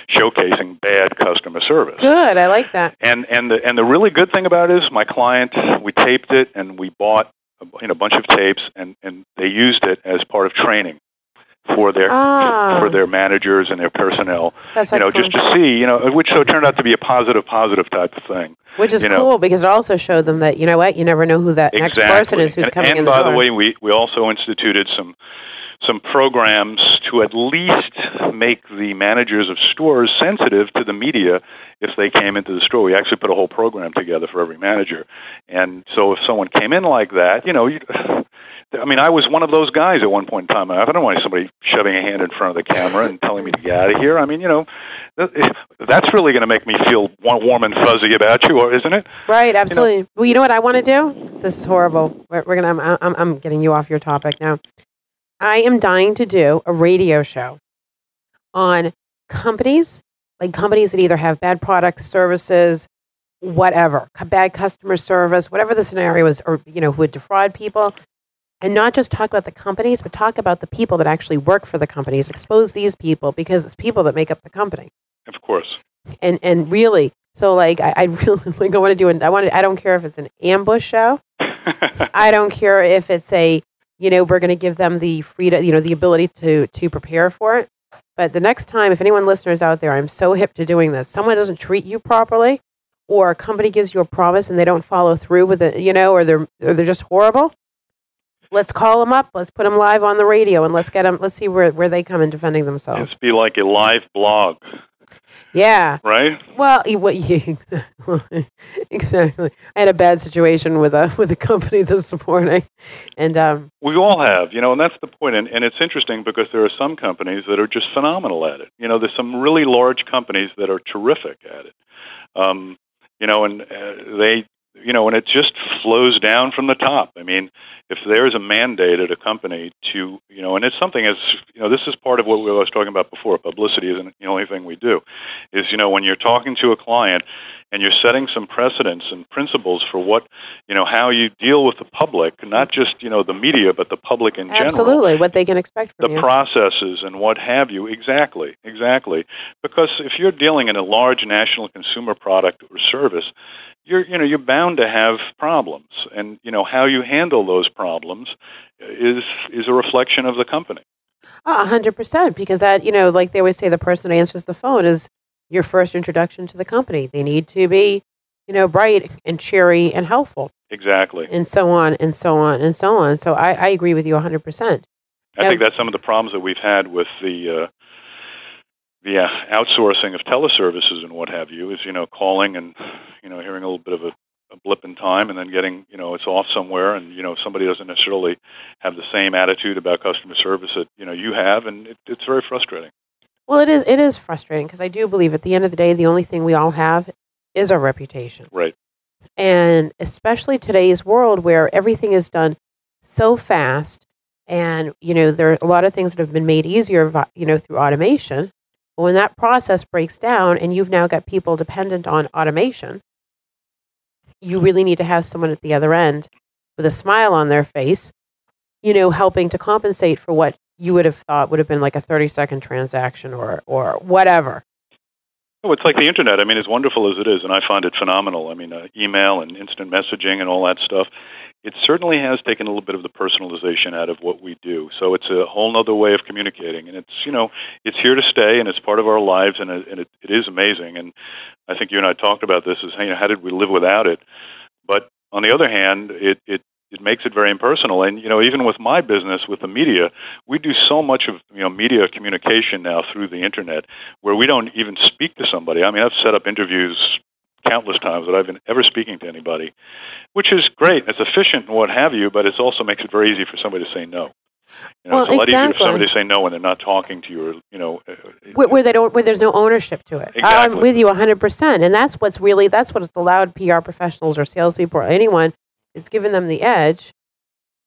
showcasing bad customer service. Good. I like that. And and the and the really good thing about it is my client we taped it and we bought a, you know, a bunch of tapes and and they used it as part of training for their Ah. for their managers and their personnel. That's you know, excellent. just to see, you know, which so turned out to be a positive positive type of thing. Which is you know. cool because it also showed them that you know what you never know who that next person is who's and, coming and in the And by door. the way, we we also instituted some some programs to at least make the managers of stores sensitive to the media if they came into the store. We actually put a whole program together for every manager. And so if someone came in like that, you know, you, I mean, I was one of those guys at one point in time. I don't want somebody shoving a hand in front of the camera and telling me to get out of here. I mean, you know, eh, that's really going to make me feel warm and fuzzy about you, or isn't it? Right, absolutely. You know? Well, you know what I want to do? This is horrible. We're, we're gonna. I'm, I'm, I'm getting you off your topic now. I am dying to do a radio show on companies, like companies that either have bad products, services, whatever, bad customer service, whatever the scenario is, or you know, who would defraud people, and not just talk about the companies, but talk about the people that actually work for the companies. Expose these people because it's people that make up the company. Of course. And and really, so like I, I really like I want to do it. I want to, I don't care if it's an ambush show. I don't care if it's a you know, we're going to give them the freedom, you know, the ability to to prepare for it. But the next time, if anyone listeners out there, I'm so hip to doing this. Someone doesn't treat you properly, or a company gives you a promise and they don't follow through with it, you know, or they're or they're just horrible. Let's call them up. Let's put them live on the radio, and let's get them. Let's see where where they come in defending themselves. It's be like a live blog. Yeah. Right. Well, what? Exactly. exactly. I had a bad situation with a with a company this morning, and um, we all have, you know, and that's the point. And, and it's interesting because there are some companies that are just phenomenal at it. You know, there's some really large companies that are terrific at it. Um, you know, and uh, they you know, and it just flows down from the top. I mean, if there's a mandate at a company to, you know, and it's something as, you know, this is part of what we was talking about before. Publicity isn't the only thing we do. Is, you know, when you're talking to a client and you're setting some precedents and principles for what, you know, how you deal with the public, not just, you know, the media, but the public in absolutely, general. Absolutely, what they can expect from the you. processes and what have you. Exactly, exactly. Because if you're dealing in a large national consumer product or service, you're you know you're bound to have problems. And you know how you handle those problems is is a reflection of the company. A hundred percent because that you know like they always say the person who answers the phone is your first introduction to the company. They need to be you know bright and cheery and helpful. Exactly. And so on and so on and so on. So i, I agree with you a hundred percent. I think that's some of the problems that we've had with the uh, the uh, outsourcing of teleservices and what have you is you know calling and you know hearing a little bit of a, a blip in time and then getting you know it's off somewhere and you know somebody doesn't necessarily have the same attitude about customer service that you know you have and it, it's very frustrating. Well it is it is frustrating because i do believe at the end of the day the only thing we all have is our reputation. Right. And especially today's world where everything is done so fast and you know there are a lot of things that have been made easier you know through automation when that process breaks down and you've now got people dependent on automation, you really need to have someone at the other end with a smile on their face, you know, helping to compensate for what you would have thought would have been like a 30 second transaction or, or whatever. Oh, it's like the internet. I mean, as wonderful as it is, and I find it phenomenal. I mean, uh, email and instant messaging and all that stuff it certainly has taken a little bit of the personalization out of what we do. So it's a whole other way of communicating, and it's you know it's here to stay, and it's part of our lives, and it, and it, it is amazing. And I think you and I talked about this: is you know, how did we live without it? But on the other hand, it it it makes it very impersonal. And you know, even with my business, with the media, we do so much of you know media communication now through the internet, where we don't even speak to somebody. I mean, I've set up interviews countless times that I've been ever speaking to anybody, which is great. It's efficient and what have you, but it also makes it very easy for somebody to say no. You know, well, it's a lot exactly. easier for somebody to say no when they're not talking to you, or you know, uh, where, where they don't, where there's no ownership to it. Exactly. I'm with you 100, percent and that's what's really that's what's allowed PR professionals or salespeople or anyone is giving them the edge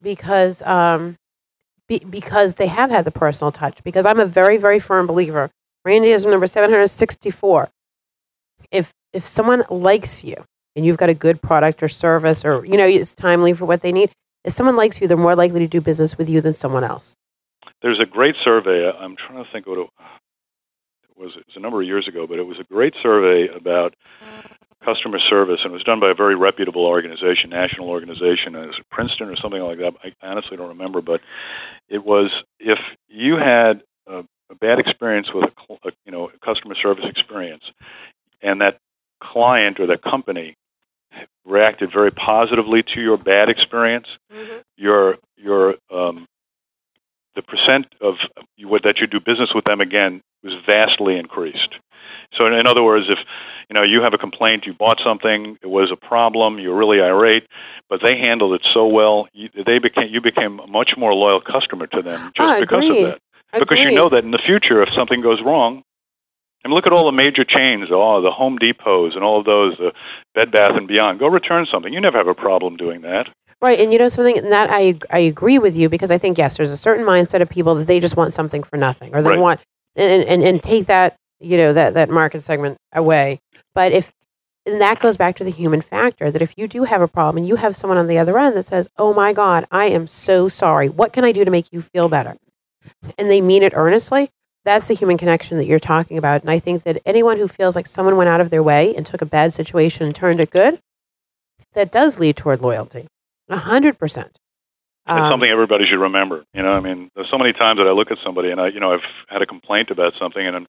because um, be, because they have had the personal touch. Because I'm a very very firm believer. Randy is number 764. If if someone likes you and you've got a good product or service or you know it's timely for what they need if someone likes you they're more likely to do business with you than someone else. There's a great survey i'm trying to think what it was it was a number of years ago but it was a great survey about customer service and it was done by a very reputable organization national organization it was princeton or something like that i honestly don't remember but it was if you had a, a bad experience with a, a you know a customer service experience and that client or the company reacted very positively to your bad experience, mm-hmm. your your um, the percent of you, what- that you do business with them again was vastly increased. So in, in other words, if you know you have a complaint, you bought something, it was a problem, you're really irate, but they handled it so well, you, they became you became a much more loyal customer to them just Ah, because agreed. of that. Because you know that in the future, if something goes wrong, and look at all the major chains, oh, the Home Depots and all of those, the Bed Bath and Beyond. Go return something. You never have a problem doing that. Right, and you know something and that I I agree with you because I think yes, there's a certain mindset of people that they just want something for nothing, or they Right. want and, and and take that you know that that market segment away. But if and that goes back to the human factor that if you do have a problem and you have someone on the other end that says, "Oh my God, I am so sorry. What can I do to make you feel better?" and they mean it earnestly, that's the human connection that you're talking about. And I think that anyone who feels like someone went out of their way and took a bad situation and turned it good, that does lead toward loyalty. A hundred percent. It's Um, something everybody should remember. You know, I mean, there's so many times that I look at somebody and I, you know, I've had a complaint about something and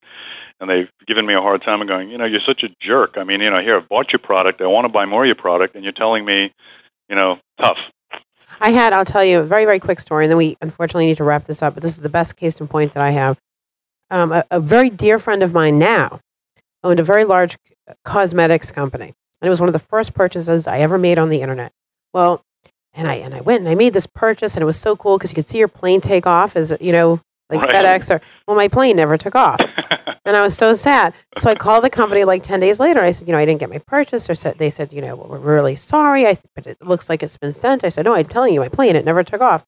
and they've given me a hard time and going, you know, you're such a jerk. I mean, you know, here I've bought your product, I want to buy more of your product, and you're telling me, you know, tough. I had, I'll tell you a very, very quick story, and then we unfortunately need to wrap this up, but this is the best case in point that I have. Um, a, a very dear friend of mine now owned a very large cosmetics company, and it was one of the first purchases I ever made on the internet. Well, and I and I went and I made this purchase, and it was so cool because you could see your plane take off as you know, like Right. FedEx or well, my plane never took off, and I was so sad. So I called the company like ten days later. I said, you know, I didn't get my purchase. Or said they said, you know, well, we're really sorry. I but it looks like it's been sent. I said, no, I'm telling you, my plane it never took off.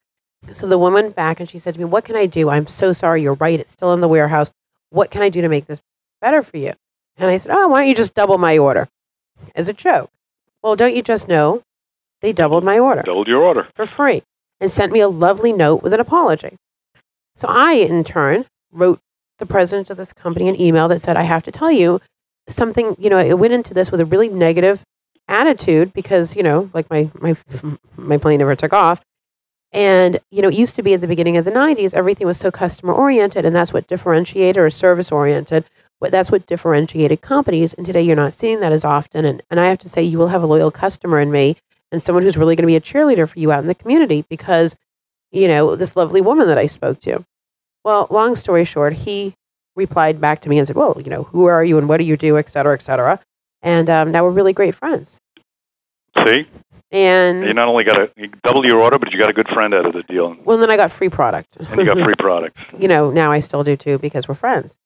So the woman back and she said to me, what can I do? I'm so sorry. You're right. It's still in the warehouse. What can I do to make this better for you? And I said, oh, why don't you just double my order? As a joke. Well, don't you just know they doubled my order Doubled your order. for free and sent me a lovely note with an apology. So I, in turn, wrote the president of this company an email that said, I have to tell you something, you know, it went into this with a really negative attitude because, you know, like my, my, my plane never took off. And, you know, it used to be at the beginning of the 90s, everything was so customer oriented, and that's what differentiated or service oriented. But that's what differentiated companies. And today you're not seeing that as often. And, and I have to say, you will have a loyal customer in me and someone who's really going to be a cheerleader for you out in the community because, you know, this lovely woman that I spoke to. Well, long story short, he replied back to me and said, well, you know, who are you and what do you do, et cetera, et cetera. And um, now we're really great friends. See, And you not only got to you double your order, but you got a good friend out of the deal, well, then I got free product. and you got free product. you know, now I still do too because we're friends.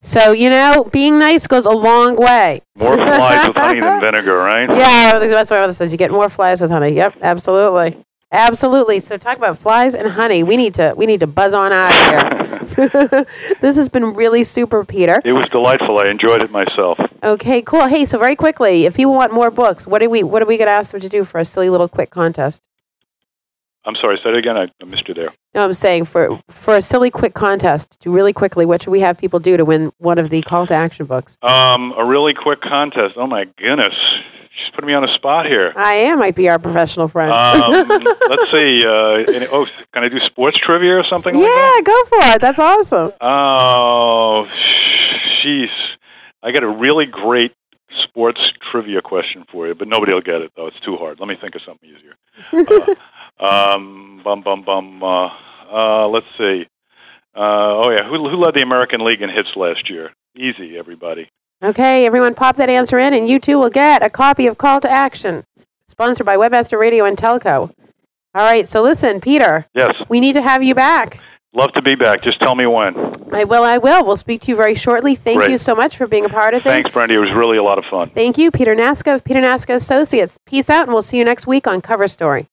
So, you know, being nice goes a long way. More flies with honey than vinegar, right? Yeah, that's what my mother says. You get more flies with honey. Yep, absolutely. Absolutely. So talk about flies and honey. We need to we need to buzz on out of here. this has been really super, Peter. It was delightful. I enjoyed it myself. Okay, cool. Hey, so very quickly, if people want more books, what do we what are we gonna ask them to do for a silly little quick contest? I'm sorry, say it again. I I missed you there. No, I'm saying for for a silly quick contest, to really quickly, what should we have people do to win one of the call to action books? Um, a really quick contest. Oh my goodness, she's putting me on a spot here. I am my PR professional friend. Um, let's see. Uh, any, oh, can I do sports trivia or something like that? yeah, go for it. That's awesome. Oh, jeez. I got a really great sports trivia question for you, but nobody will get it though. It's too hard. Let me think of something easier. Uh, um, bum bum bum. Uh, uh, let's see. Uh, oh yeah, who, who led the American League in hits last year? Easy, everybody. Okay, everyone pop that answer in, and you too will get a copy of Call to Action, sponsored by Webmaster Radio and Telco. All right, so listen, Peter, Yes, we need to have you back. love to be back. Just tell me when. I will, I will. We'll speak to you very shortly. Thank Great. you so much for being a part of things. Thanks, Brandy. It was really a lot of fun. Thank you, Peter Nasco of Peter Nasco Associates. Peace out, and we'll see you next week on Cover Story.